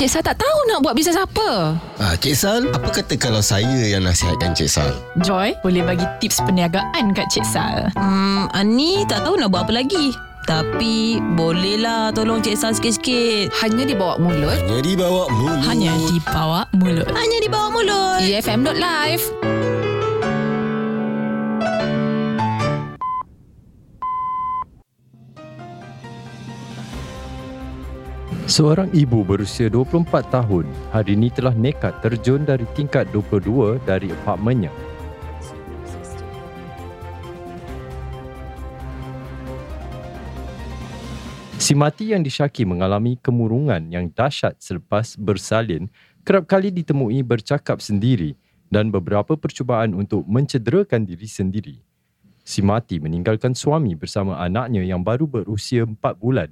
Cik Sal tak tahu nak buat bisnes apa. Ah, Cik Sal, apa kata kalau saya yang nasihatkan Cik Sal? Joy boleh bagi tips perniagaan kat Cik Sal. Hmm, Ani tak tahu nak buat apa lagi. Tapi bolehlah tolong Cik Sal sikit-sikit. Hanya dibawa mulut. Hanya dibawa mulut. Hanya di bawah mulut. Hanya di bawah mulut. EFM.live. Seorang ibu berusia 24 tahun hari ini telah nekat terjun dari tingkat 22 dari apartmennya. Si mati yang disyaki mengalami kemurungan yang dahsyat selepas bersalin kerap kali ditemui bercakap sendiri dan beberapa percubaan untuk mencederakan diri sendiri. Si mati meninggalkan suami bersama anaknya yang baru berusia 4 bulan.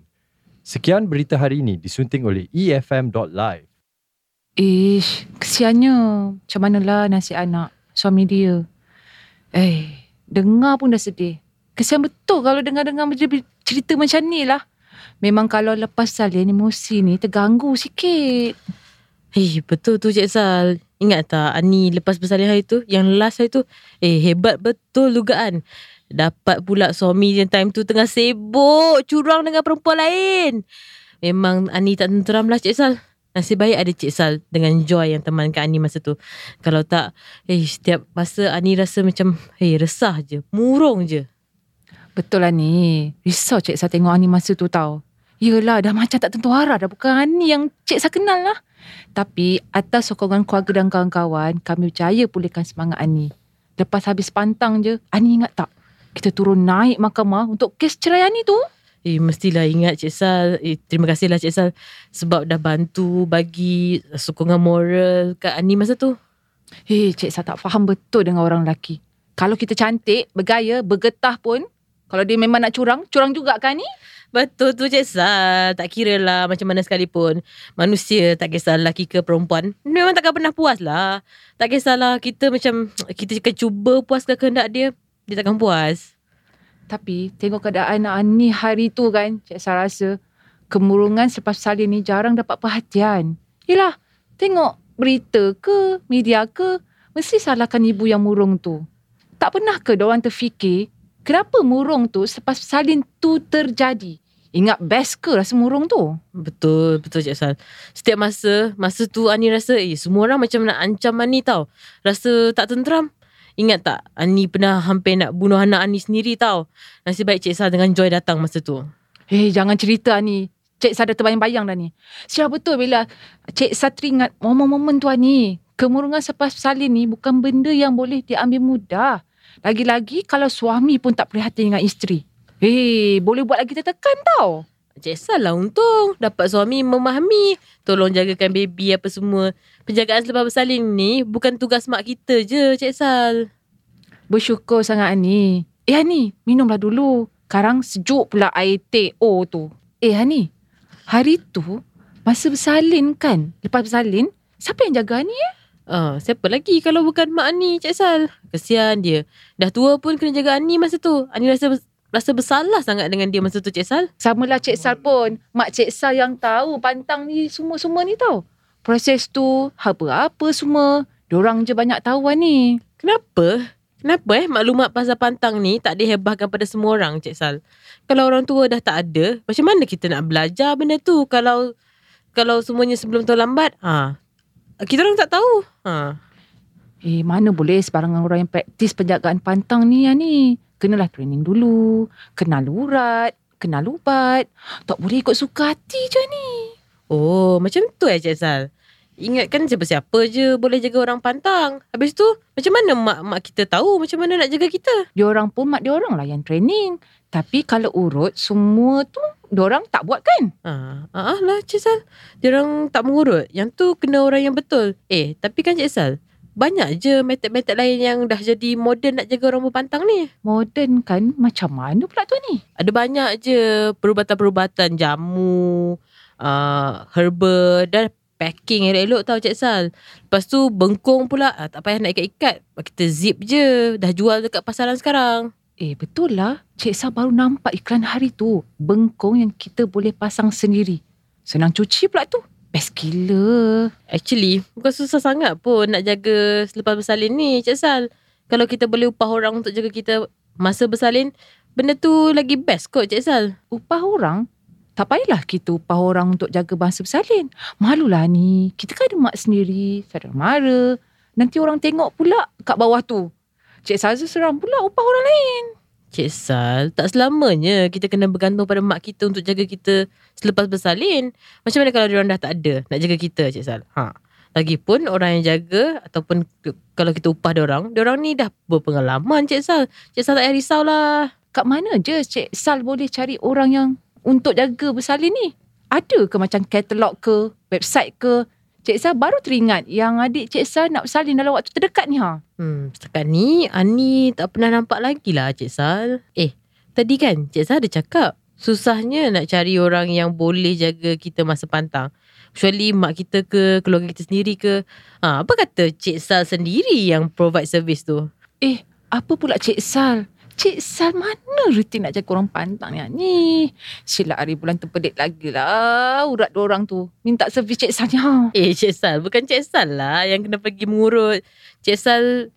Sekian berita hari ini disunting oleh EFM.live. Ish, kesiannya. Macam manalah nasib anak, suami dia. Eh, dengar pun dah sedih. Kesian betul kalau dengar-dengar cerita macam ni lah. Memang kalau lepas salin emosi ni terganggu sikit. Eh, betul tu Cik Sal. Ingat tak Ani lepas bersalin hari tu? Yang last hari tu? Eh, hebat betul dugaan. Dapat pula suami yang time tu tengah sibuk curang dengan perempuan lain. Memang Ani tak tenteram lah Cik Sal. Nasib baik ada Cik Sal dengan Joy yang temankan Ani masa tu. Kalau tak, eh setiap masa Ani rasa macam, eh resah je, murung je. Betul lah ni. Risau Cik Sah tengok Ani masa tu tau. Yelah, dah macam tak tentu arah dah. Bukan Ani yang Cik Sah kenal lah. Tapi atas sokongan keluarga dan kawan-kawan, kami percaya pulihkan semangat Ani. Lepas habis pantang je, Ani ingat tak? Kita turun naik mahkamah untuk kes cerai Ani tu. Eh mestilah ingat Cik Sal. Eh, terima kasihlah Cik Sal sebab dah bantu bagi sokongan moral kat Ani masa tu. Hei, Cik Sah tak faham betul dengan orang lelaki. Kalau kita cantik, bergaya, bergetah pun, kalau dia memang nak curang, curang juga kan ni? Betul tu Cik Sal. Tak kira lah macam mana sekalipun. Manusia tak kisah lelaki ke perempuan. Memang takkan pernah puas lah. Tak kisahlah kita macam kita akan cuba puaskan kehendak dia. Dia takkan puas. Tapi tengok keadaan Ani hari tu kan, Cik Sah rasa kemurungan selepas salin ni jarang dapat perhatian. Yelah, tengok berita ke, media ke, mesti salahkan ibu yang murung tu. Tak pernah ke diorang terfikir, kenapa murung tu selepas salin tu terjadi? Ingat best ke rasa murung tu? Betul, betul Cik Sal. Setiap masa, masa tu Ani rasa, eh semua orang macam nak ancam Ani tau. Rasa tak tenteram. Ingat tak, Ani pernah hampir nak bunuh anak Ani sendiri tau. Nasib baik Cik Sal dengan Joy datang masa tu. Eh, jangan cerita Ani. Cik Sah dah terbayang-bayang dah ni. Siapa betul bila Cik Sah teringat momen-momen tu Ani. Kemurungan selepas salin ni bukan benda yang boleh diambil mudah. Lagi-lagi kalau suami pun tak prihatin dengan isteri. Eh, boleh buat lagi tertekan tau. Cik Sal lah untung. Dapat suami memahami. Tolong jagakan baby apa semua. Penjagaan selepas bersalin ni bukan tugas mak kita je Cik Sal. Bersyukur sangat Ani. Eh Ani, minumlah dulu. Sekarang sejuk pula air teh O tu. Eh Ani, hari tu masa bersalin kan? Lepas bersalin, siapa yang jaga Ani eh? Ah, siapa lagi kalau bukan mak Ani Cik Sal? Kesian dia. Dah tua pun kena jaga Ani masa tu. Ani rasa rasa bersalah sangat dengan dia masa tu Cik Sal. Samalah Cik Sal pun. Mak Cik Sal yang tahu pantang ni semua-semua ni tau. Proses tu, apa-apa semua. Diorang je banyak tahu Ani. Kenapa? Kenapa eh maklumat pasal pantang ni tak dihebahkan pada semua orang Cik Sal? Kalau orang tua dah tak ada, macam mana kita nak belajar benda tu kalau kalau semuanya sebelum terlambat? Ha. Kita orang tak tahu. Ha. Eh, mana boleh sebarangan orang yang praktis penjagaan pantang ni Ani. Kenalah training dulu. Kenal urat. Kenal ubat. Tak boleh ikut suka hati je ni. Oh, macam tu eh Cik Sal. Ingatkan siapa-siapa je boleh jaga orang pantang. Habis tu, macam mana mak-mak kita tahu macam mana nak jaga kita? Diorang pun mak diorang lah yang training. Tapi kalau urut, semua tu diorang tak buat kan? Ah, ah ah lah Cik Sal. Diorang tak mengurut. Yang tu kena orang yang betul. Eh, tapi kan Cik Sal, banyak je metod-metod lain yang dah jadi moden nak jaga orang berpantang ni. Modern kan? Macam mana pula tu ni? Ada banyak je perubatan-perubatan jamu, uh, herba dan packing yang elok tau Cik Sal. Lepas tu bengkung pula. Ah, tak payah nak ikat-ikat. Kita zip je. Dah jual dekat pasaran sekarang. Eh betul lah. Cik Sah baru nampak iklan hari tu. Bengkong yang kita boleh pasang sendiri. Senang cuci pula tu. Best gila. Actually, bukan susah sangat pun nak jaga selepas bersalin ni, Cik Sal. Kalau kita boleh upah orang untuk jaga kita masa bersalin, benda tu lagi best kot, Cik Sal. Upah orang? Tak payahlah kita upah orang untuk jaga bangsa bersalin. Malulah ni. Kita kan ada mak sendiri, saudara mara. Nanti orang tengok pula kat bawah tu. Cik Saza seram pula upah orang lain. Cik Sal, tak selamanya kita kena bergantung pada mak kita untuk jaga kita selepas bersalin. Macam mana kalau diorang dah tak ada nak jaga kita, Cik Sal? Ha. Lagipun orang yang jaga ataupun kalau kita upah diorang, diorang ni dah berpengalaman, Cik Sal. Cik Sal tak payah risaulah. Kat mana je Cik Sal boleh cari orang yang untuk jaga bersalin ni? Ada ke macam katalog ke, website ke? Cik Sal baru teringat yang adik Cik Sal nak bersalin dalam waktu terdekat ni ha. Hmm, setakat ni Ani tak pernah nampak lagi lah Cik Sal. Eh, tadi kan Cik Sal ada cakap susahnya nak cari orang yang boleh jaga kita masa pantang. Kecuali mak kita ke, keluarga kita sendiri ke. Ha, apa kata Cik Sal sendiri yang provide service tu? Eh, apa pula Cik Sal? Cik Sal mana rutin nak jaga orang pantang ni? ni? Silap hari bulan terpedik lagi lah urat dua orang tu. Minta servis Cik Sal ni ha. Eh, Cik Sal. Bukan Cik Sal lah yang kena pergi mengurut. Cik Sal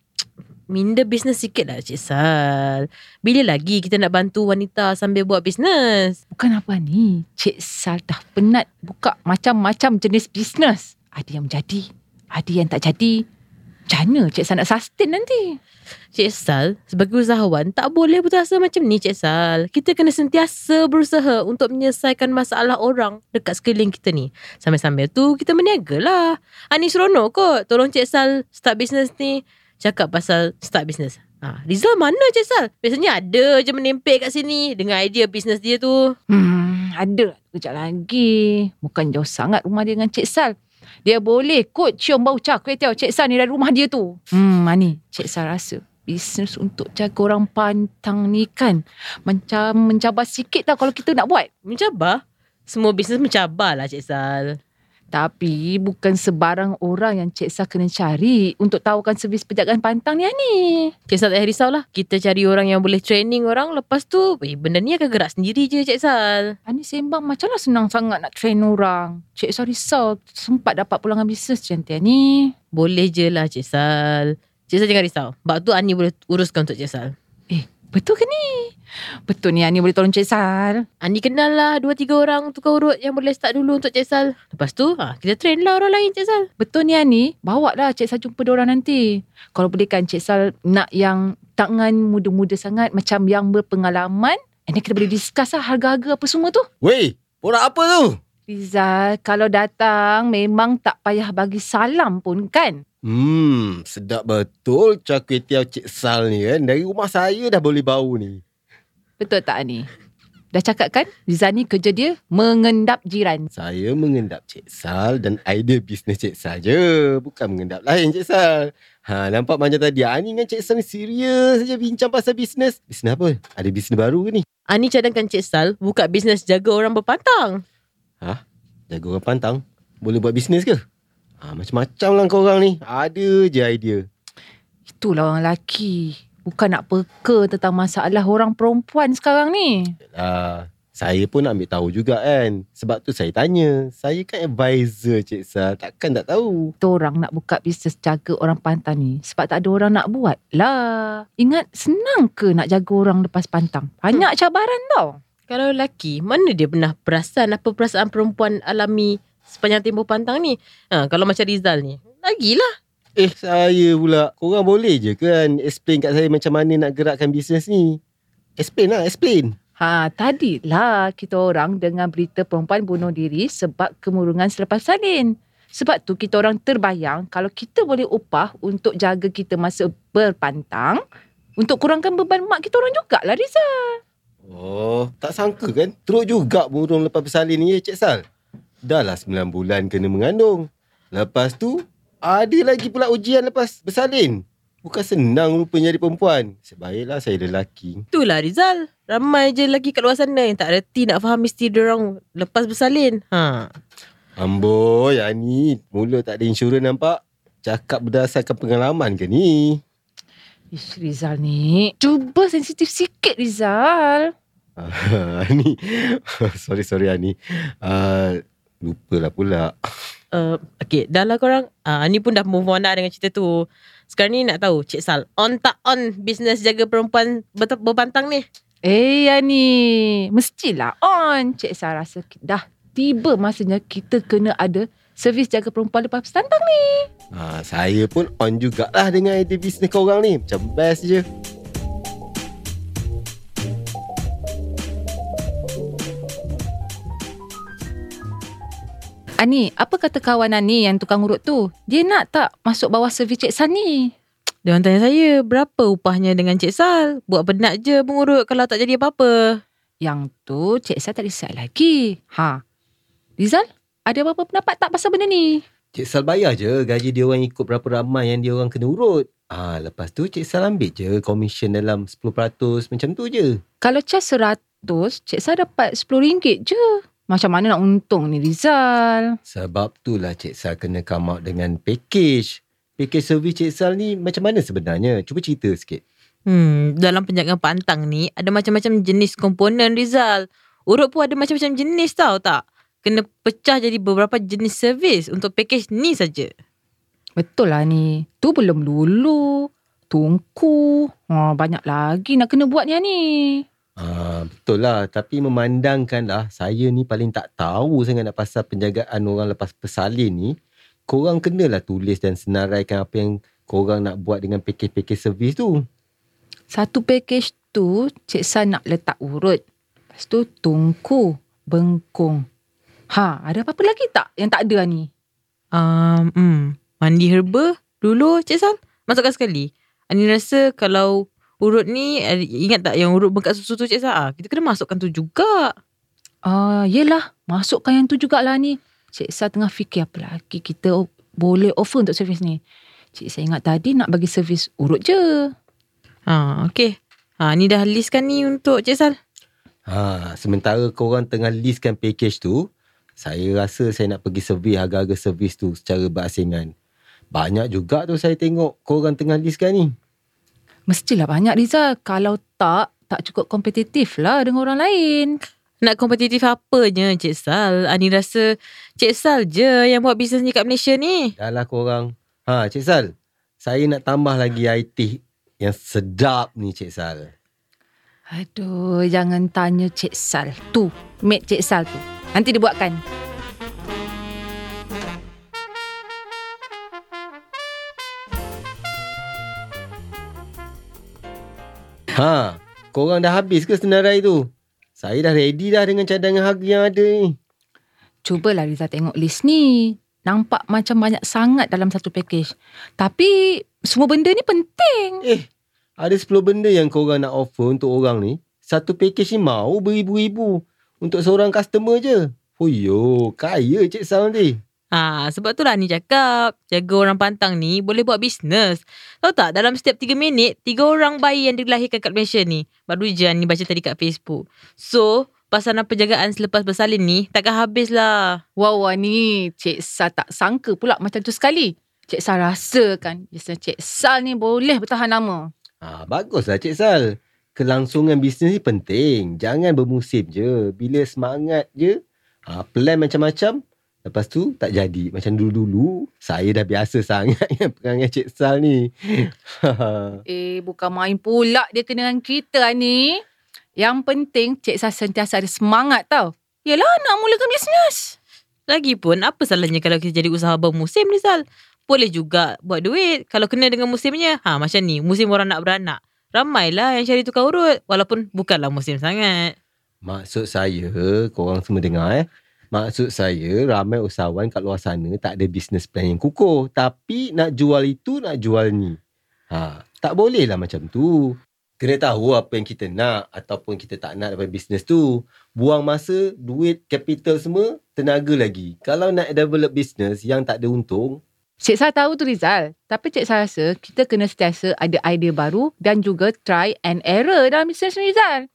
minda bisnes sikit lah Cik Sal. Bila lagi kita nak bantu wanita sambil buat bisnes? Bukan apa ni. Cik Sal dah penat buka macam-macam jenis bisnes. Ada yang menjadi, ada yang tak jadi. Macam mana Cik Sal nak sustain nanti? Cik Sal, sebagai usahawan tak boleh putus asa macam ni Cik Sal. Kita kena sentiasa berusaha untuk menyelesaikan masalah orang dekat sekeliling kita ni. Sambil-sambil tu kita berniaga lah. Ani seronok kot. Tolong Cik Sal start business ni. Cakap pasal start business. Ha, Rizal mana Cik Sal? Biasanya ada je menempel kat sini dengan idea bisnes dia tu. Hmm, ada kejap lagi. Bukan jauh sangat rumah dia dengan Cik Sal. Dia boleh kot cium bau cak kuih tiaw Cik Sal ni dari rumah dia tu. Hmm, Mani. Cik Sal rasa bisnes untuk jaga orang pantang ni kan macam mencabar sikit tau kalau kita nak buat. Mencabar? Semua bisnes mencabar lah Cik Sal. Tapi bukan sebarang orang yang Cik Sal kena cari untuk tahukan servis penjagaan pantang ni ni. Cik Sal tak payah risau lah. Kita cari orang yang boleh training orang. Lepas tu, eh, benda ni akan gerak sendiri je Cik Sal. Ani sembang macam lah senang sangat nak train orang. Cik Sal risau sempat dapat pulangan bisnes macam ni. Boleh je lah Cik Sal. Cik Sal jangan risau. Bak tu Ani boleh uruskan untuk Cik Sal. Betul ke ni? Betul ni Ani boleh tolong Cik Sal. Ani kenal lah dua tiga orang tukar urut yang boleh start dulu untuk Cik Sal. Lepas tu, ha, kita train lah orang lain Cik Sal. Betul ni Ani, bawa lah Cik Sal jumpa diorang nanti. Kalau boleh kan Cik Sal nak yang tangan muda-muda sangat macam yang berpengalaman. And then kita boleh discuss lah harga-harga apa semua tu. Weh, borak apa tu? Rizal, kalau datang memang tak payah bagi salam pun kan? Hmm, sedap betul cak kuih tiaw Cik Sal ni kan. Dari rumah saya dah boleh bau ni. Betul tak Ani? Dah cakap kan? Rizal ni kerja dia mengendap jiran. Saya mengendap Cik Sal dan idea bisnes Cik Sal je. Bukan mengendap lain Cik Sal. Ha, nampak macam tadi Ani dengan Cik Sal ni serius saja bincang pasal bisnes. Bisnes apa? Ada bisnes baru ke ni? Ani cadangkan Cik Sal buka bisnes jaga orang berpantang. Jaga orang pantang. Boleh buat bisnes ke? Ha, macam-macam lah korang ni. Ada je idea. Itulah orang lelaki. Bukan nak peka tentang masalah orang perempuan sekarang ni. Ah, saya pun nak ambil tahu juga kan. Sebab tu saya tanya. Saya kan advisor Cik Sal. Takkan tak tahu. Kita orang nak buka bisnes jaga orang pantang ni sebab tak ada orang nak buat lah. Ingat senang ke nak jaga orang lepas pantang? Banyak cabaran tau. Kalau lelaki, mana dia pernah perasan apa perasaan perempuan alami sepanjang tempoh pantang ni? Ha, kalau macam Rizal ni, lagilah. Eh, saya pula. Korang boleh je kan explain kat saya macam mana nak gerakkan bisnes ni? Explain lah, explain. Ha, tadilah kita orang dengan berita perempuan bunuh diri sebab kemurungan selepas salin. Sebab tu kita orang terbayang kalau kita boleh upah untuk jaga kita masa berpantang untuk kurangkan beban mak kita orang jugalah Rizal. Oh, tak sangka kan? Teruk juga murung lepas bersalin ni ya Cik Sal. Dah lah 9 bulan kena mengandung. Lepas tu, ada lagi pula ujian lepas bersalin. Bukan senang rupanya jadi perempuan. Sebaiklah saya lelaki. Itulah Rizal. Ramai je lelaki kat luar sana yang tak reti nak faham mesti orang lepas bersalin. Ha. Amboi, Ani. Mula tak ada insurans nampak. Cakap berdasarkan pengalaman ke ni? Ish, Rizal ni. Cuba sensitif sikit Rizal. Ani. sorry, sorry Ani. Uh, Lupa lah pula. Uh, okay, dah lah korang. Uh, ni pun dah move on dah dengan cerita tu. Sekarang ni nak tahu, Cik Sal, on tak on bisnes jaga perempuan ber- berbantang ni? Eh, Yani. Mestilah on. Cik Sal rasa dah tiba masanya kita kena ada servis jaga perempuan lepas bertantang ni. Ha, saya pun on jugalah dengan idea bisnes korang ni. Macam best je. Ani, apa kata kawan Ani yang tukang urut tu? Dia nak tak masuk bawah servis Cik San ni? Dia orang tanya saya, berapa upahnya dengan Cik Sal? Buat penat je mengurut kalau tak jadi apa-apa. Yang tu Cik San tak decide lagi. Ha. Rizal, ada apa-apa pendapat tak pasal benda ni? Cik Sal bayar je gaji dia orang ikut berapa ramai yang dia orang kena urut. Ah, lepas tu Cik Sal ambil je komisen dalam 10% macam tu je. Kalau cas 100, Cik San dapat RM10 je. Macam mana nak untung ni Rizal? Sebab tu lah Cik Sal kena come out dengan package. Package servis Cik Sal ni macam mana sebenarnya? Cuba cerita sikit. Hmm, dalam penjagaan pantang ni ada macam-macam jenis komponen Rizal. Urut pun ada macam-macam jenis tau tak? Kena pecah jadi beberapa jenis servis untuk package ni saja. Betul lah ni. Tu belum dulu. Tungku. Ha, banyak lagi nak kena buat ni betul lah. Tapi memandangkan lah, saya ni paling tak tahu sangat nak pasal penjagaan orang lepas bersalin ni. Korang kenalah tulis dan senaraikan apa yang korang nak buat dengan package-package servis tu. Satu package tu Cik San nak letak urut. Lepas tu tungku, bengkung. Ha, ada apa-apa lagi tak yang tak ada ni? Um, hmm, mandi herba dulu Cik Sal. Masukkan sekali. Ani rasa kalau urut ni, eh, ingat tak yang urut bengkak susu tu Cik Sal? Ah, kita kena masukkan tu juga. Ah, yelah, masukkan yang tu jugalah ni. Cik San tengah fikir apa lagi kita boleh offer untuk servis ni. Cik San ingat tadi nak bagi servis urut je. Ha, okey. Ha, ni dah listkan ni untuk Cik Sal. Ha, sementara korang tengah listkan package tu, saya rasa saya nak pergi survey harga-harga servis tu secara berasingan. Banyak juga tu saya tengok korang tengah listkan ni. Mestilah banyak Rizal. Kalau tak, tak cukup kompetitif lah dengan orang lain. Nak kompetitif apanya Cik Sal? Ani rasa Cik Sal je yang buat bisnes ni kat Malaysia ni. Dah lah korang. Ha, Cik Sal. Saya nak tambah lagi IT yang sedap ni Cik Sal. Aduh, jangan tanya Cik Sal. Tu, mate Cik Sal tu. Nanti dia buatkan. Ha, korang dah habis ke senarai tu? Saya dah ready dah dengan cadangan harga yang ada ni. Cubalah Rizal tengok list ni. Nampak macam banyak sangat dalam satu package. Tapi semua benda ni penting. Eh, ada 10 benda yang korang nak offer untuk orang ni. Satu package ni mau beribu-ribu. Untuk seorang customer je. Oh yo, kaya Cik Sal nanti. Ha, sebab tu lah ni cakap. Jaga orang pantang ni boleh buat bisnes. Tahu tak dalam setiap 3 minit, 3 orang bayi yang dilahirkan kat Malaysia ni. Baru je ni baca tadi kat Facebook. So, pasaran penjagaan selepas bersalin ni takkan habis lah. Wow, wah ni Cik Sal tak sangka pula macam tu sekali. Cik Sal rasa kan, biasa Cik Sal ni boleh bertahan lama. Ha, baguslah Cik Sal. Kelangsungan bisnes ni penting. Jangan bermusim je. Bila semangat je, ha, plan macam-macam. Lepas tu tak jadi. Macam dulu-dulu, saya dah biasa sangat dengan perangai Cik Sal ni. Eh, bukan main pula dia kena dengan kita ni. Yang penting Cik Sal sentiasa ada semangat tau. Yelah nak mulakan bisnes. Lagipun apa salahnya kalau kita jadi usaha bermusim ni Sal? Boleh juga buat duit kalau kena dengan musimnya. Ha macam ni, musim orang nak beranak. Ramailah yang cari tukar urut walaupun bukanlah musim sangat. Maksud saya, korang semua dengar eh. Maksud saya, ramai usahawan kat luar sana tak ada business plan yang kukuh. Tapi nak jual itu, nak jual ni. Ha, tak boleh lah macam tu. Kena tahu apa yang kita nak ataupun kita tak nak dapat bisnes tu. Buang masa, duit, capital semua, tenaga lagi. Kalau nak develop bisnes yang tak ada untung, Cik Sal tahu tu Rizal. Tapi Cik Sal rasa kita kena sentiasa ada idea baru dan juga try and error dalam bisnes ni Rizal.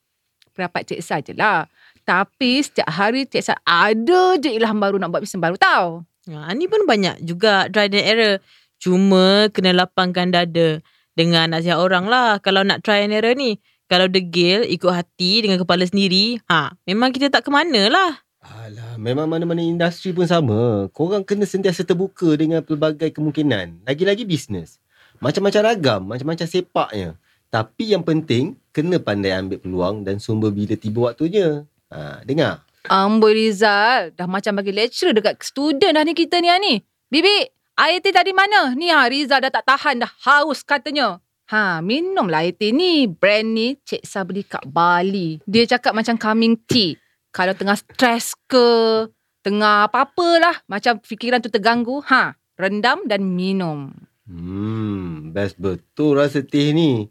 Pendapat Cik Sal je lah. Tapi setiap hari Cik Sal ada je ilham baru nak buat bisnes baru tau. Ha, ni pun banyak juga try and error. Cuma kena lapangkan dada dengan nasihat orang lah kalau nak try and error ni. Kalau degil, ikut hati dengan kepala sendiri, ha, memang kita tak ke mana lah. Alah, memang mana-mana industri pun sama. Korang kena sentiasa terbuka dengan pelbagai kemungkinan. Lagi-lagi bisnes. Macam-macam ragam, macam-macam sepaknya. Tapi yang penting, kena pandai ambil peluang dan sumber bila tiba waktunya. Ha, dengar. Amboi Rizal, dah macam bagi lecturer dekat student dah ni kita ni ni. Bibi, air teh tadi mana? Ni ha, Rizal dah tak tahan dah haus katanya. Ha, minumlah air teh ni. Brand ni Cik Sa beli kat Bali. Dia cakap macam coming tea. Kalau tengah stres ke, tengah apa-apalah, macam fikiran tu terganggu, ha, rendam dan minum. Hmm, best betul rasa teh ni.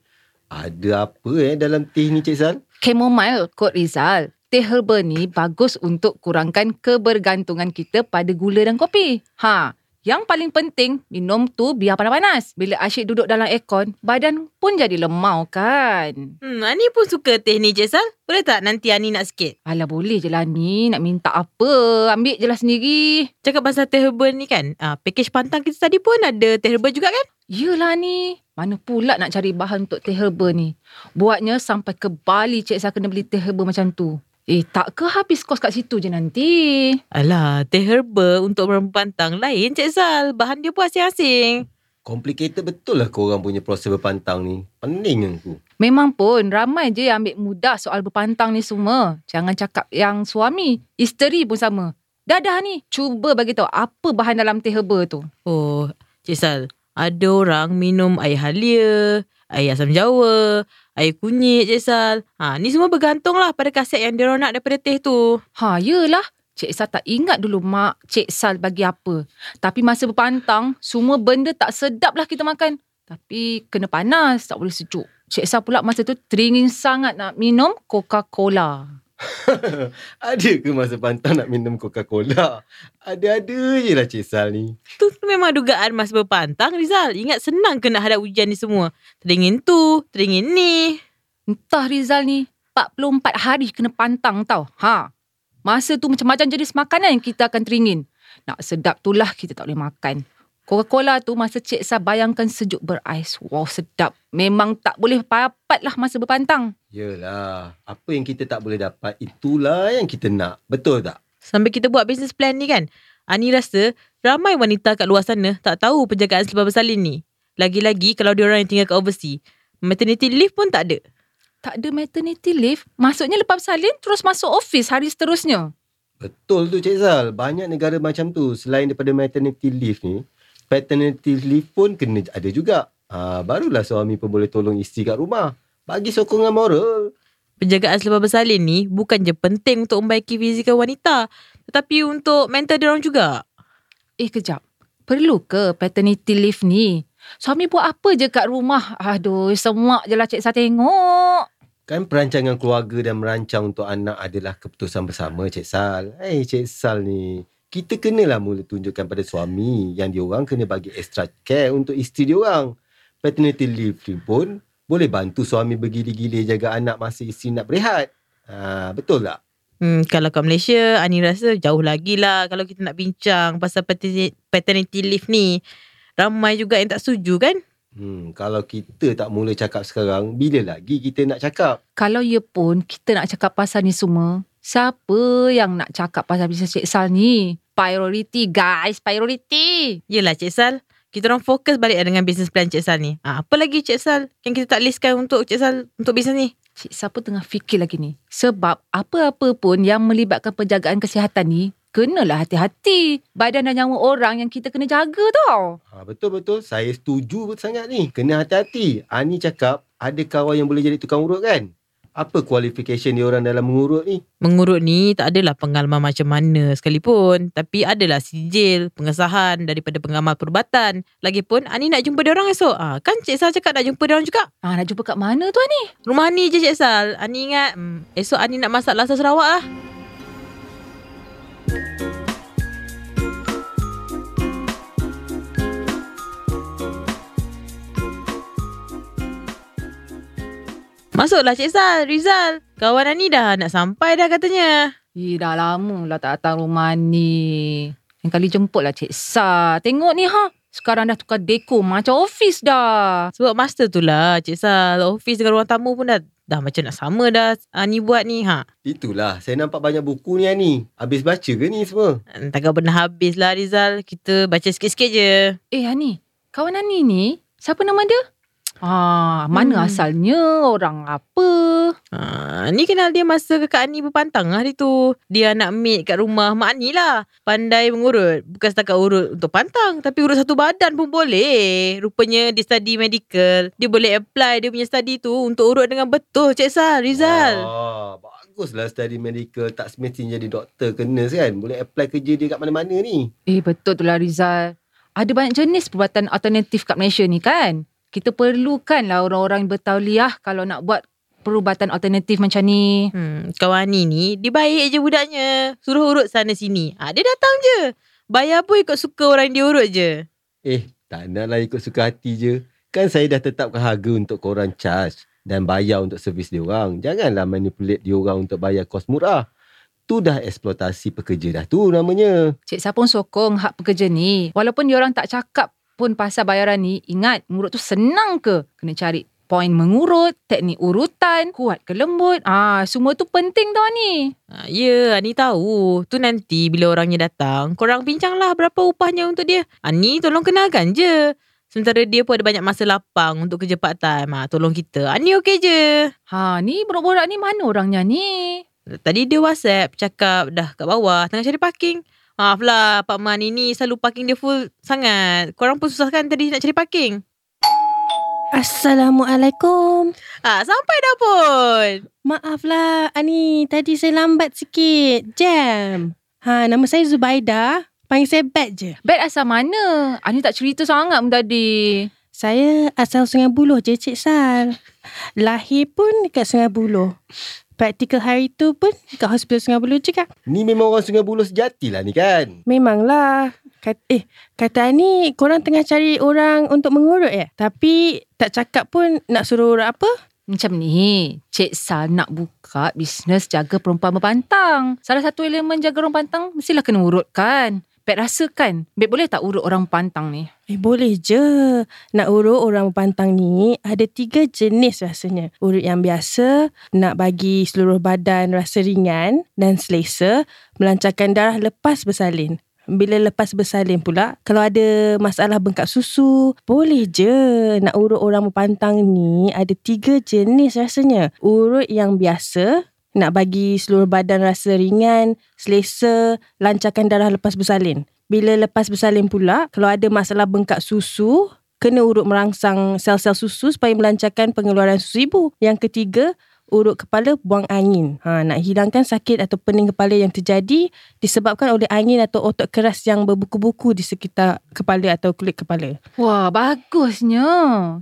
Ada apa eh dalam teh ni Cik Sal? Chamomile Kod Rizal. Teh herba ni bagus untuk kurangkan kebergantungan kita pada gula dan kopi. Ha, yang paling penting, minum tu biar panas-panas. Bila asyik duduk dalam aircon, badan pun jadi lemau kan. Hmm, Ani pun suka teh ni Cik Sal. Boleh tak nanti Ani nak sikit? Alah boleh je lah ni, nak minta apa. Ambil je lah sendiri. Cakap pasal teh herbal ni kan, ah, package pantang kita tadi pun ada teh herbal juga kan? Yelah ni, mana pula nak cari bahan untuk teh herba ni. Buatnya sampai ke Bali cik saya kena beli teh herba macam tu. Eh tak ke habis kos kat situ je nanti. Alah, teh herbal untuk orang pantang lain Cik Sal. Bahan dia pun asing-asing. Complicated betul lah korang punya proses berpantang ni. Pening aku. Memang pun ramai je yang ambil mudah soal berpantang ni semua. Jangan cakap yang suami, isteri pun sama. Dadah ni, cuba bagi tahu apa bahan dalam teh herba tu. Oh, Cik Sal. Ada orang minum air halia, air asam jawa, air kunyit Cik Sal. Ha, ni semua bergantung lah pada kaset yang dia nak daripada teh tu. Ha, yelah. Cik Sal tak ingat dulu mak Cik Sal bagi apa. Tapi masa berpantang, semua benda tak sedap lah kita makan. Tapi kena panas, tak boleh sejuk. Cik Sal pula masa tu teringin sangat nak minum Coca-Cola. Ada ke masa pantang nak minum Coca-Cola? Ada-ada je lah Cik Sal ni. Tu memang dugaan masa berpantang Rizal. Ingat senang ke nak hadap ujian ni semua. Teringin tu, teringin ni. Entah Rizal ni, 44 hari kena pantang tau. Ha. Masa tu macam-macam jenis makanan yang kita akan teringin. Nak sedap tu lah kita tak boleh makan. Coca-Cola tu masa Cik Sa bayangkan sejuk berais. Wow sedap. Memang tak boleh papat lah masa berpantang. Yelah, apa yang kita tak boleh dapat, itulah yang kita nak. Betul tak? Sambil kita buat business plan ni kan. Ani rasa ramai wanita kat luar sana tak tahu penjagaan selepas bersalin ni. Lagi-lagi kalau dia orang yang tinggal kat overseas. Maternity leave pun tak ada. Tak ada maternity leave. Maksudnya lepas bersalin terus masuk office hari seterusnya. Betul tu Cik Zal. Banyak negara macam tu. Selain daripada maternity leave ni, paternity leave pun kena ada juga. Ha, barulah suami pun boleh tolong isteri kat rumah. Bagi sokongan moral. Penjagaan selepas bersalin ni bukan je penting untuk membaiki fizikal wanita. Tetapi untuk mental dia orang juga. Eh kejap. Perlu ke paternity leave ni? Suami buat apa je kat rumah? Aduh, semak je lah Cik Sa tengok. Kan perancangan keluarga dan merancang untuk anak adalah keputusan bersama Cik Sal. Eh Cik Sal ni, kita kenalah mula tunjukkan pada suami yang diorang kena bagi extra care untuk isteri diorang. Paternity leave ni pun boleh bantu suami bergila-gila jaga anak masa isteri nak berehat. Ha, betul tak? Hmm, kalau kat Malaysia, Ani rasa jauh lagi lah kalau kita nak bincang pasal paternity, paternity leave ni. Ramai juga yang tak setuju kan? Hmm, kalau kita tak mula cakap sekarang, bila lagi kita nak cakap? Kalau ya pun kita nak cakap pasal ni semua, siapa yang nak cakap pasal bisnes Cik Sal ni? Priority guys, priority. Yelah Cik Sal, kita orang fokus balik dengan business plan Cik Sal ni. Ha, apa lagi Cik Sal yang kita tak listkan untuk Cik Sal untuk bisnes ni? Cik Sal pun tengah fikir lagi ni. Sebab apa-apa pun yang melibatkan penjagaan kesihatan ni, kenalah hati-hati. Badan dan nyawa orang yang kita kena jaga tau. Ha, betul-betul. Saya setuju sangat ni. Kena hati-hati. Ani cakap, ada kawan yang boleh jadi tukang urut kan? Apa qualification dia orang dalam mengurut ni? Mengurut ni tak adalah pengalaman macam mana sekalipun. Tapi adalah sijil, pengesahan daripada pengamal perubatan. Lagipun, Ani nak jumpa dia orang esok. Ah, kan Cik Sal cakap nak jumpa dia orang juga. Ah, nak jumpa kat mana tu ni? Rumah Ani je Cik Sal. Ani ingat, hmm, esok Ani nak masak laksa Sarawak lah. Masuklah Cik Sal, Rizal. Kawan Ani dah nak sampai dah katanya. Eh, dah lama lah tak datang rumah ni. Yang kali jemput lah Cik Sa. Tengok ni ha. Sekarang dah tukar deko macam office dah. Sebab master tu lah Cik Sal. Office dengan ruang tamu pun dah Dah macam nak sama dah Ani buat ni ha. Itulah, saya nampak banyak buku ni Ani. Habis baca ke ni semua? Takkan pernah habis lah Rizal. Kita baca sikit-sikit je. Eh Ani, kawan Ani ni, siapa nama dia? Ah, mana Hmm. asalnya? Orang apa? Ha, ni kenal dia masa kakak Ani berpantang hari tu. Dia anak maid kat rumah Mak Ani lah. Pandai mengurut. Bukan setakat urut untuk pantang. Tapi urut satu badan pun boleh. Rupanya dia study medical. Dia boleh apply dia punya study tu untuk urut dengan betul Cik Sal, Rizal. Ah, baguslah study medical. Tak semestinya jadi doktor kena kan. Boleh apply kerja dia kat mana-mana ni. Eh betul tu lah Rizal. Ada banyak jenis perubatan alternatif kat Malaysia ni kan? Kita perlukanlah orang-orang yang bertauliah kalau nak buat perubatan alternatif macam ni. Hmm, kawan Ani ni, dia baik je budaknya. Suruh urut sana sini. Ha, dia datang je. Bayar pun ikut suka orang dia urut je. Eh, tak naklah ikut suka hati je. Kan saya dah tetapkan harga untuk korang charge dan bayar untuk servis dia orang. Janganlah manipulate dia orang untuk bayar kos murah. Tu dah eksploitasi pekerja dah tu namanya. Cik Sapong sokong hak pekerja ni. Walaupun diorang tak cakap pun pasal bayaran ni, ingat mengurut tu senang ke? Kena cari poin mengurut, teknik urutan, kuat ke lembut. Ah, semua tu penting tau ni. Ha, ya, Ani tahu. Tu nanti bila orangnya datang, korang bincanglah berapa upahnya untuk dia. Ani tolong kenalkan je. Sementara dia pun ada banyak masa lapang untuk kerja part time. Ha, tolong kita. Ani okey je. Ha, ni borak-borak ni mana orangnya ni? Tadi dia WhatsApp cakap dah kat bawah tengah cari parking. Maaf lah Pak Man ini selalu parking dia full sangat. Korang pun susah kan tadi nak cari parking. Assalamualaikum. Ah, sampai dah pun. Maaflah Ani, tadi saya lambat sikit. Jam. Ha, nama saya Zubaida. Panggil saya Bat je. Bet asal mana? Ani tak cerita sangat pun tadi. Saya asal Sungai Buloh je Cik Sal. Lahir pun dekat Sungai Buloh. Praktikal hari tu pun dekat hospital Sungai Buloh juga. Ni memang orang Sungai Buloh sejati lah ni kan. Memanglah. Kat, eh, kata Ani, korang tengah cari orang untuk mengurut ya? Tapi tak cakap pun nak suruh urut apa? Macam ni, Cik Sal nak buka bisnes jaga perempuan berpantang. Salah satu elemen jaga orang pantang mestilah kena urutkan. Bet rasa kan, Bet boleh tak urut orang pantang ni? Eh boleh je. Nak urut orang pantang ni ada tiga jenis rasanya. Urut yang biasa, nak bagi seluruh badan rasa ringan dan selesa, melancarkan darah lepas bersalin. Bila lepas bersalin pula, kalau ada masalah bengkak susu, boleh je. Nak urut orang berpantang ni ada tiga jenis rasanya. Urut yang biasa, nak bagi seluruh badan rasa ringan, selesa, lancarkan darah lepas bersalin. Bila lepas bersalin pula, kalau ada masalah bengkak susu, kena urut merangsang sel-sel susu supaya melancarkan pengeluaran susu ibu. Yang ketiga, urut kepala buang angin. Ha, nak hilangkan sakit atau pening kepala yang terjadi disebabkan oleh angin atau otot keras yang berbuku-buku di sekitar kepala atau kulit kepala. Wah, bagusnya.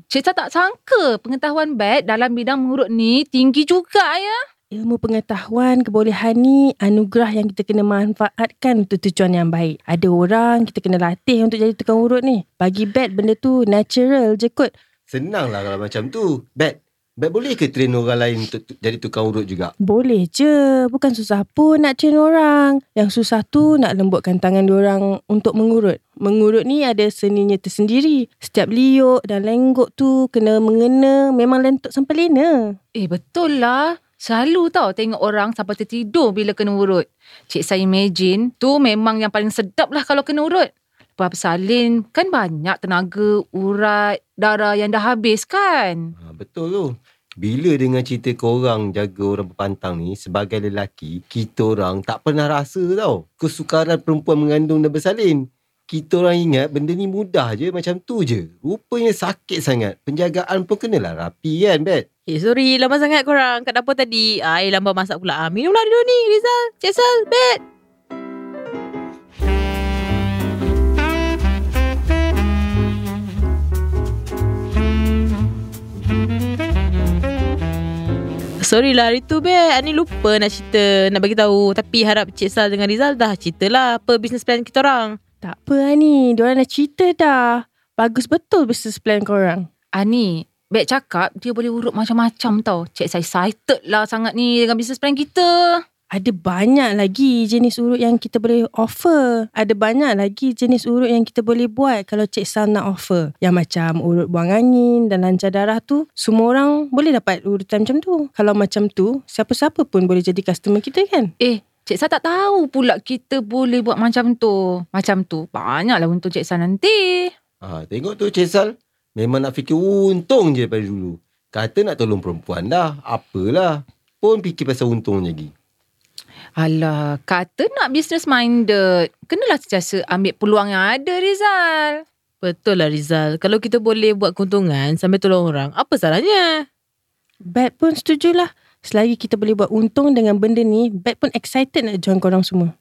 Cik tak sangka pengetahuan Bet dalam bidang mengurut ni tinggi juga ya. Ilmu pengetahuan, kebolehan ni anugerah yang kita kena manfaatkan untuk tujuan yang baik. Ada orang kita kena latih untuk jadi tukang urut ni. Bagi Bet benda tu natural je kot. Senang lah kalau macam tu. Bet, Bet boleh ke train orang lain untuk tu- jadi tukang urut juga? Boleh je. Bukan susah pun nak train orang. Yang susah tu nak lembutkan tangan diorang untuk mengurut. Mengurut ni ada seninya tersendiri. Setiap liuk dan lenggok tu kena mengena memang lentuk sampai lena. Eh, betul lah. Selalu tau tengok orang sampai tertidur bila kena urut. Cik saya imagine tu memang yang paling sedap lah kalau kena urut. Lepas bersalin kan banyak tenaga, urat, darah yang dah habis kan. Ha, betul tu. Bila dengan cerita korang jaga orang berpantang ni sebagai lelaki, kita orang tak pernah rasa tau kesukaran perempuan mengandung dan bersalin. Kita orang ingat benda ni mudah je macam tu je. Rupanya sakit sangat. Penjagaan pun kenalah rapi kan, Bet? Eh sorry lama sangat korang kat dapur tadi. Ah, air lambat masak pula. Ah, minumlah dulu ni Rizal. Sal, Bet. Sorry lah hari tu Bet Ani lupa nak cerita Nak bagi tahu Tapi harap Cik Sal dengan Rizal Dah cerita lah Apa business plan kita orang Tak apa Ani. Diorang dah cerita dah. Bagus betul business plan korang. Ani, Bet cakap dia boleh urut macam-macam tau. Cik saya excited lah sangat ni dengan business plan kita. ada banyak lagi jenis urut yang kita boleh offer. Ada banyak lagi jenis urut yang kita boleh buat kalau Cik Sal nak offer. Yang macam urut buang angin dan lancar darah tu, semua orang boleh dapat urutan macam tu. Kalau macam tu, siapa-siapa pun boleh jadi customer kita kan? Eh, Cik Sal tak tahu pula kita boleh buat macam tu. Macam tu, banyaklah untuk Cik Sal nanti. Ha, tengok tu Cik Sal. Memang nak fikir untung je daripada dulu. Kata nak tolong perempuan dah. Apalah. Pun fikir pasal untung lagi. Alah, kata nak business minded. Kenalah sentiasa ambil peluang yang ada, Rizal. Betul lah Rizal. Kalau kita boleh buat keuntungan sambil tolong orang, apa salahnya? Bat pun setujulah. Selagi kita boleh buat untung dengan benda ni, Bat pun excited nak join korang semua.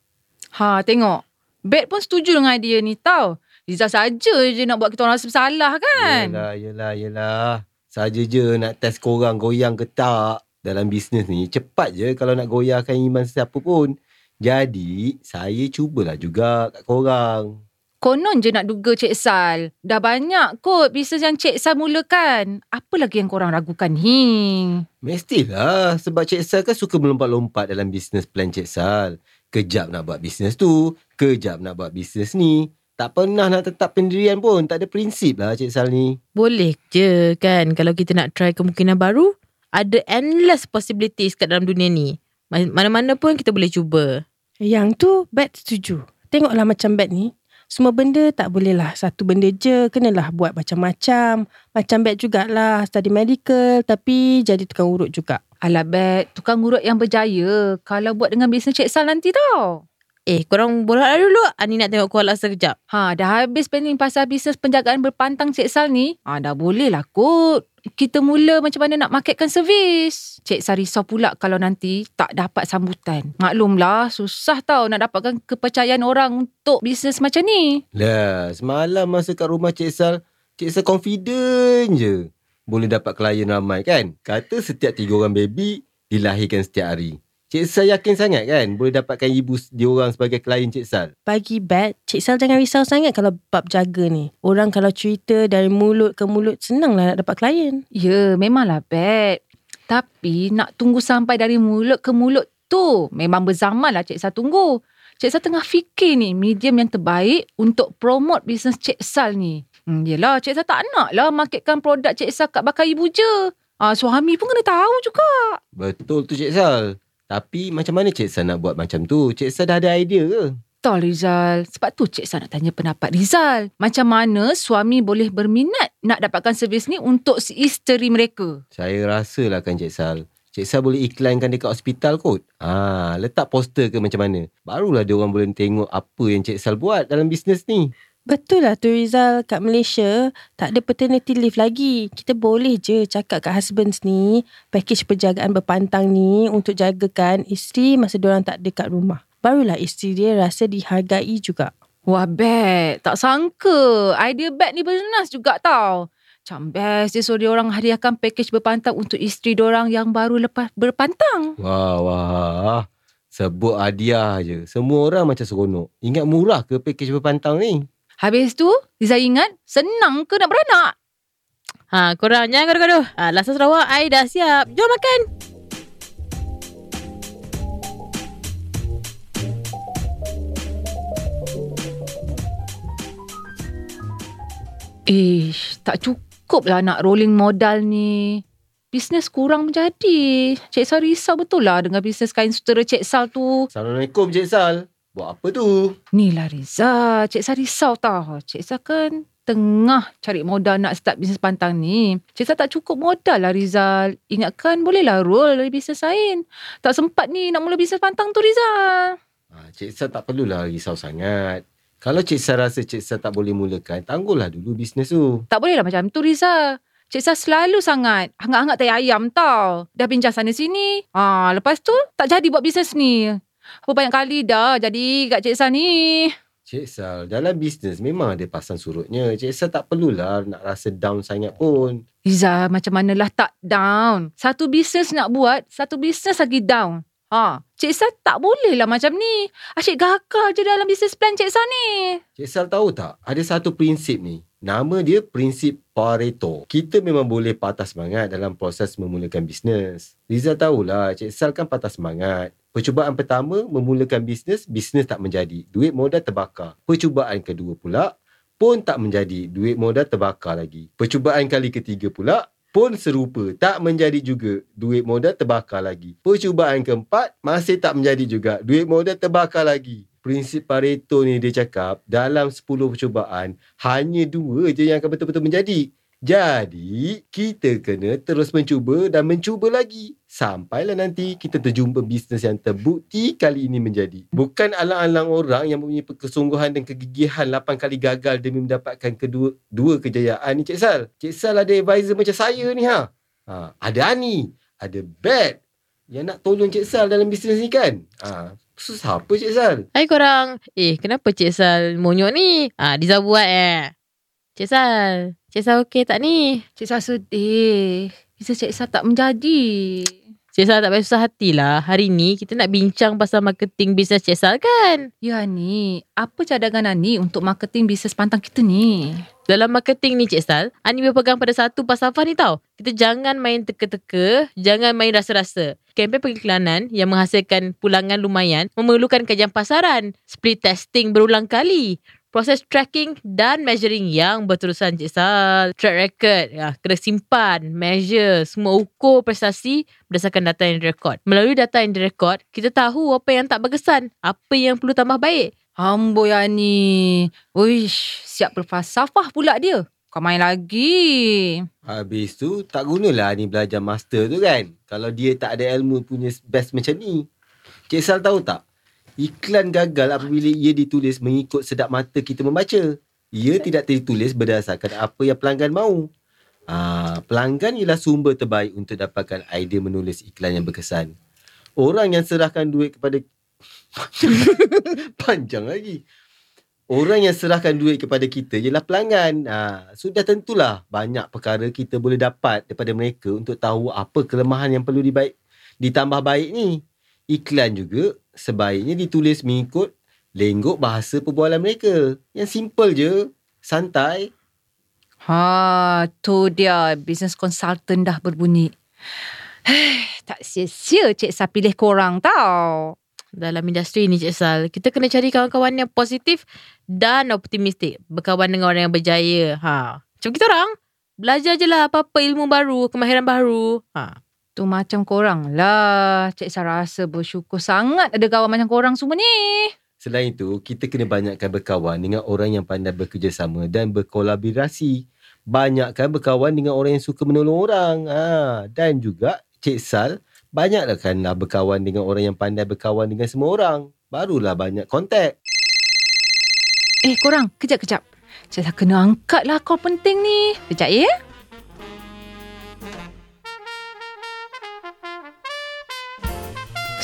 Ha, tengok. Bet pun setuju dengan idea ni tau. Rizal saja je nak buat kita orang rasa bersalah kan? Yelah, yelah, yelah. Saja je nak test korang goyang ke tak dalam bisnes ni. Cepat je kalau nak goyahkan iman siapa pun. Jadi, saya cubalah juga kat korang. Konon je nak duga Cik Sal. Dah banyak kot bisnes yang Cik Sal mulakan. Apa lagi yang korang ragukan ni? Mestilah sebab Cik Sal kan suka melompat-lompat dalam bisnes plan Cik Sal. Kejap nak buat bisnes tu, kejap nak buat bisnes ni. Tak pernah nak tetap pendirian pun. Tak ada prinsip lah Cik Sal ni. Boleh je kan kalau kita nak try kemungkinan baru. Ada endless possibilities kat dalam dunia ni. Ma- Mana-mana pun kita boleh cuba. Yang tu, Bat setuju. Tengoklah macam Bat ni. Semua benda tak boleh lah. Satu benda je, kenalah buat macam-macam. Macam Bat jugalah, study medical tapi jadi tukang urut juga. Alah Bet, tukang urut yang berjaya. Kalau buat dengan bisnes Cik Sal nanti tau. Eh, korang borak lah dulu. Ani nak tengok kuala sekejap. Ha, dah habis planning pasal bisnes penjagaan berpantang Cik Sal ni. Ha, dah boleh lah kot. Kita mula macam mana nak marketkan servis. Cik Sal risau pula kalau nanti tak dapat sambutan. Maklumlah, susah tau nak dapatkan kepercayaan orang untuk bisnes macam ni. Lah, semalam masa kat rumah Cik Sal, Cik Sal confident je. Boleh dapat klien ramai kan? Kata setiap tiga orang baby dilahirkan setiap hari. Cik Sal yakin sangat kan boleh dapatkan ibu diorang sebagai klien Cik Sal? Bagi Bat, Cik Sal jangan risau sangat kalau bab jaga ni. Orang kalau cerita dari mulut ke mulut, senanglah nak dapat klien. Ya, memanglah Bet. Tapi nak tunggu sampai dari mulut ke mulut tu memang berzaman lah Cik Sal tunggu. Cik Sal tengah fikir ni medium yang terbaik untuk promote bisnes Cik Sal ni. Hmm, yelah, Cik Sal tak nak lah marketkan produk Cik Sal kat bakal ibu je. Ah, suami pun kena tahu juga. Betul tu Cik Sal. Tapi macam mana Cik Sal nak buat macam tu? Cik Sal dah ada idea ke? Betul Rizal. Sebab tu Cik Sal nak tanya pendapat Rizal. Macam mana suami boleh berminat nak dapatkan servis ni untuk si isteri mereka? Saya rasa lah kan Cik Sal. Cik Sal boleh iklankan dekat hospital kot. Ah, letak poster ke macam mana. Barulah dia orang boleh tengok apa yang Cik Sal buat dalam bisnes ni. Betul lah tu Rizal kat Malaysia tak ada paternity leave lagi. Kita boleh je cakap kat husbands ni package penjagaan berpantang ni untuk jagakan isteri masa diorang tak ada kat rumah. Barulah isteri dia rasa dihargai juga. Wah, Bet. Tak sangka. Idea Bet ni bernas juga tau. Macam best dia suruh dia orang hadiahkan package berpantang untuk isteri diorang yang baru lepas berpantang. Wah, wah. Sebut hadiah je. Semua orang macam seronok. Ingat murah ke package berpantang ni? Habis tu, Liza ingat senang ke nak beranak? Ha, korang jangan gaduh-gaduh. Ha, Lasa Sarawak, I dah siap. Jom makan. Ish, tak cukup lah nak rolling modal ni. Bisnes kurang menjadi. Cik Sal risau betul lah dengan bisnes kain sutera Cik Sal tu. Assalamualaikum Cik Sal. Buat apa tu? Ni lah Riza, Cik Sal risau tau. Cik Sal kan tengah cari modal nak start bisnes pantang ni. Cik Sal tak cukup modal lah Rizal. Ingatkan bolehlah roll dari bisnes lain. Tak sempat ni nak mula bisnes pantang tu Rizal. Ha, Cik Sal tak perlulah risau sangat. Kalau Cik Sal rasa Cik Sal tak boleh mulakan, tangguhlah dulu bisnes tu. Tak bolehlah macam tu Rizal. Cik Sal selalu sangat hangat-hangat tai ayam tau. Dah bincang sana sini. Ha, lepas tu tak jadi buat bisnes ni. Apa banyak kali dah jadi kat Cik Sal ni. Cik Sal, dalam bisnes memang ada pasang surutnya. Cik Sal tak perlulah nak rasa down sangat pun. Riza, macam manalah tak down. Satu bisnes nak buat, satu bisnes lagi down. Ha, Cik Sal tak boleh lah macam ni. Asyik gagal je dalam business plan Cik Sal ni. Cik Sal tahu tak? Ada satu prinsip ni. Nama dia prinsip Pareto. Kita memang boleh patah semangat dalam proses memulakan bisnes. Rizal tahulah, Cik Sal kan patah semangat. Percubaan pertama, memulakan bisnes, bisnes tak menjadi. Duit modal terbakar. Percubaan kedua pula, pun tak menjadi. Duit modal terbakar lagi. Percubaan kali ketiga pula, pun serupa. Tak menjadi juga. Duit modal terbakar lagi. Percubaan keempat, masih tak menjadi juga. Duit modal terbakar lagi. Prinsip Pareto ni dia cakap, dalam 10 percubaan, hanya dua je yang akan betul-betul menjadi. Jadi, kita kena terus mencuba dan mencuba lagi. Sampailah nanti kita terjumpa bisnes yang terbukti kali ini menjadi. Bukan alang-alang orang yang mempunyai kesungguhan dan kegigihan 8 kali gagal demi mendapatkan kedua dua kejayaan ni Cik Sal. Cik Sal ada advisor macam saya ni ha. ha ada Ani, ada Bet yang nak tolong Cik Sal dalam bisnes ni kan. Ha, susah apa Cik Sal? Hai korang. Eh, kenapa Cik Sal monyok ni? Ha, Diza buat eh. Cik Sal, Cik Sal okey tak ni? Cik Sal sedih. Bisa Cik Sal tak menjadi. Cik Sal tak payah susah hatilah. Hari ni kita nak bincang pasal marketing bisnes Cik Sal kan? Ya ni, apa cadangan Ani untuk marketing bisnes pantang kita ni? Dalam marketing ni Cik Sal, Ani berpegang pada satu pasafah ni tau. Kita jangan main teka-teka, jangan main rasa-rasa. Kempen pengiklanan yang menghasilkan pulangan lumayan memerlukan kajian pasaran, split testing berulang kali, proses tracking dan measuring yang berterusan Cik Sal. Track record, ya, kena simpan, measure, semua ukur prestasi berdasarkan data yang direkod. Melalui data yang direkod, kita tahu apa yang tak berkesan, apa yang perlu tambah baik. Amboi Ani. Uish, siap berfalsafah pula dia. Kau main lagi. Habis tu, tak gunalah ni belajar master tu kan. Kalau dia tak ada ilmu punya best macam ni. Cik Sal tahu tak? Iklan gagal apabila ia ditulis mengikut sedap mata kita membaca. Ia tidak ditulis berdasarkan apa yang pelanggan mahu. Ah, pelanggan ialah sumber terbaik untuk dapatkan idea menulis iklan yang berkesan. Orang yang serahkan duit kepada panjang lagi. Orang yang serahkan duit kepada kita ialah pelanggan. Ah, sudah tentulah banyak perkara kita boleh dapat daripada mereka untuk tahu apa kelemahan yang perlu dibaik ditambah baik ni. Iklan juga sebaiknya ditulis mengikut lenggok bahasa perbualan mereka. Yang simple je, santai. Ha, tu dia business consultant dah berbunyi. tak sia-sia Cik Sal pilih korang tau. Dalam industri ni Cik Sal, kita kena cari kawan-kawan yang positif dan optimistik. Berkawan dengan orang yang berjaya. Ha. Macam kita orang, belajar je lah apa-apa ilmu baru, kemahiran baru. Ha. Tu macam korang lah. Cik Sal rasa bersyukur sangat ada kawan macam korang semua ni. Selain itu, kita kena banyakkan berkawan dengan orang yang pandai bekerjasama dan berkolaborasi. Banyakkan berkawan dengan orang yang suka menolong orang. Ha. Dan juga Cik Sal, banyakkanlah berkawan dengan orang yang pandai berkawan dengan semua orang. Barulah banyak kontak. Eh korang, kejap-kejap. Cik Sal kena angkat lah call penting ni. Kejap ya.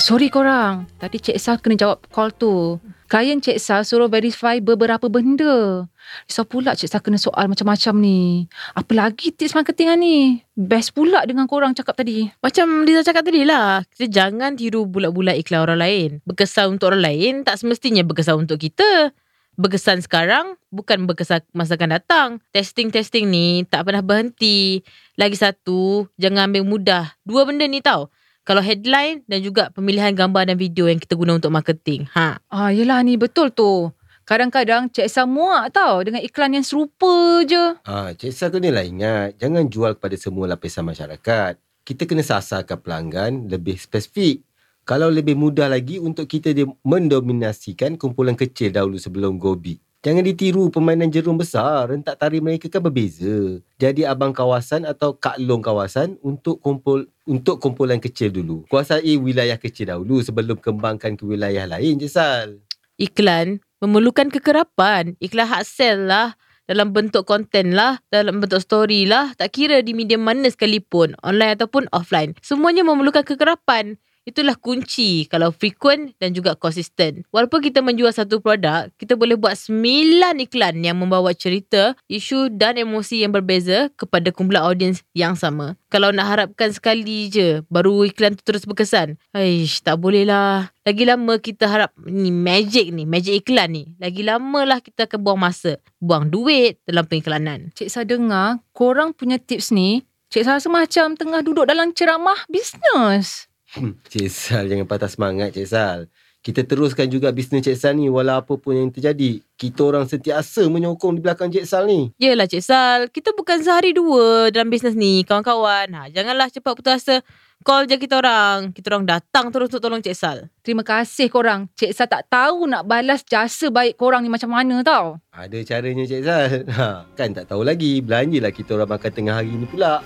Sorry korang. Tadi Cik Sal kena jawab call tu. Klien Cik Sal suruh verify beberapa benda. So pula Cik Sal kena soal macam-macam ni. Apa lagi tips marketing ni? Best pula dengan korang cakap tadi. Macam Liza cakap tadi lah. Kita jangan tiru bulat-bulat iklan orang lain. Berkesan untuk orang lain tak semestinya berkesan untuk kita. Berkesan sekarang bukan berkesan masa akan datang. Testing-testing ni tak pernah berhenti. Lagi satu, jangan ambil mudah. Dua benda ni tau kalau headline dan juga pemilihan gambar dan video yang kita guna untuk marketing. Ha. Ah, yelah ni betul tu. Kadang-kadang Cik Sa muak tau dengan iklan yang serupa je. Ah, Cik Sa kenalah ingat, jangan jual kepada semua lapisan masyarakat. Kita kena sasarkan pelanggan lebih spesifik. Kalau lebih mudah lagi untuk kita dia mendominasikan kumpulan kecil dahulu sebelum go big. Jangan ditiru permainan jerum besar. Rentak tari mereka kan berbeza. Jadi abang kawasan atau kak long kawasan untuk kumpul untuk kumpulan kecil dulu. Kuasai wilayah kecil dahulu sebelum kembangkan ke wilayah lain je Sal. Iklan memerlukan kekerapan. Iklan hard sell lah. Dalam bentuk konten lah. Dalam bentuk story lah. Tak kira di media mana sekalipun. Online ataupun offline. Semuanya memerlukan kekerapan. Itulah kunci kalau frequent dan juga konsisten. Walaupun kita menjual satu produk, kita boleh buat 9 iklan yang membawa cerita, isu dan emosi yang berbeza kepada kumpulan audiens yang sama. Kalau nak harapkan sekali je baru iklan tu terus berkesan. Aish, tak boleh lah. Lagi lama kita harap ni magic ni, magic iklan ni. Lagi lama lah kita akan buang masa, buang duit dalam pengiklanan. Cik Sal dengar, korang punya tips ni, Cik Sal rasa macam tengah duduk dalam ceramah bisnes. Cik Sal jangan patah semangat Cik Sal. Kita teruskan juga bisnes Cik Sal ni walau apa pun yang terjadi. Kita orang sentiasa menyokong di belakang Cik Sal ni. Yelah Cik Sal, kita bukan sehari dua dalam bisnes ni, kawan-kawan. Ha, janganlah cepat putus asa. Call je kita orang. Kita orang datang terus untuk tolong Cik Sal. Terima kasih korang. Cik Sal tak tahu nak balas jasa baik korang ni macam mana tau. Ada caranya Cik Sal. Ha, kan tak tahu lagi. Belanjalah kita orang makan tengah hari ni pula.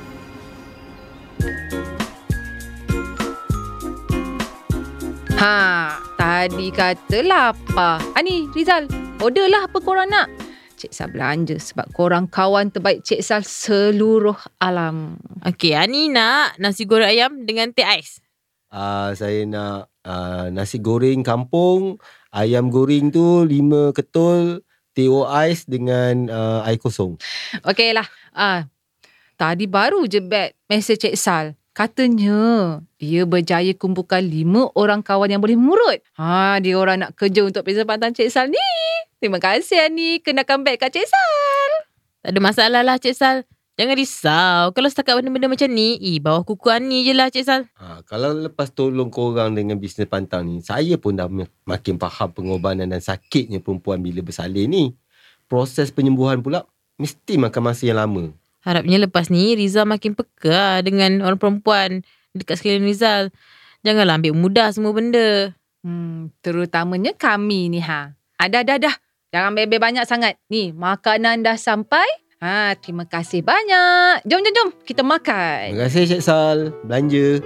Ha, tadi kata lapar. Ah ni Rizal, order lah apa korang nak. Cik Sal belanja sebab korang kawan terbaik Cik Sal seluruh alam. Okey, Ani nak nasi goreng ayam dengan teh ais. Uh, saya nak uh, nasi goreng kampung, ayam goreng tu lima ketul, teh ais dengan uh, air kosong. Okey lah. Ah, tadi baru je bet mesej Cik Sal. Katanya dia berjaya kumpulkan lima orang kawan yang boleh murut. Ha, dia orang nak kerja untuk Pizza Pantan Cik Sal ni. Terima kasih Ani. Kenakan baik kat Cik Sal. Tak ada masalah lah Cik Sal. Jangan risau. Kalau setakat benda-benda macam ni, eh, bawah kuku Ani je lah Cik Sal. Ha, kalau lepas tolong korang dengan bisnes pantang ni, saya pun dah makin faham pengorbanan dan sakitnya perempuan bila bersalin ni. Proses penyembuhan pula mesti makan masa yang lama. Harapnya lepas ni Rizal makin peka dengan orang perempuan dekat sekeliling Rizal. Janganlah ambil mudah semua benda. Hmm, terutamanya kami ni ha. Ada, ada, dah. Jangan bebe banyak sangat. Ni, makanan dah sampai. Ha, terima kasih banyak. Jom, jom, jom. Kita makan. Terima kasih Cik Sal. Belanja.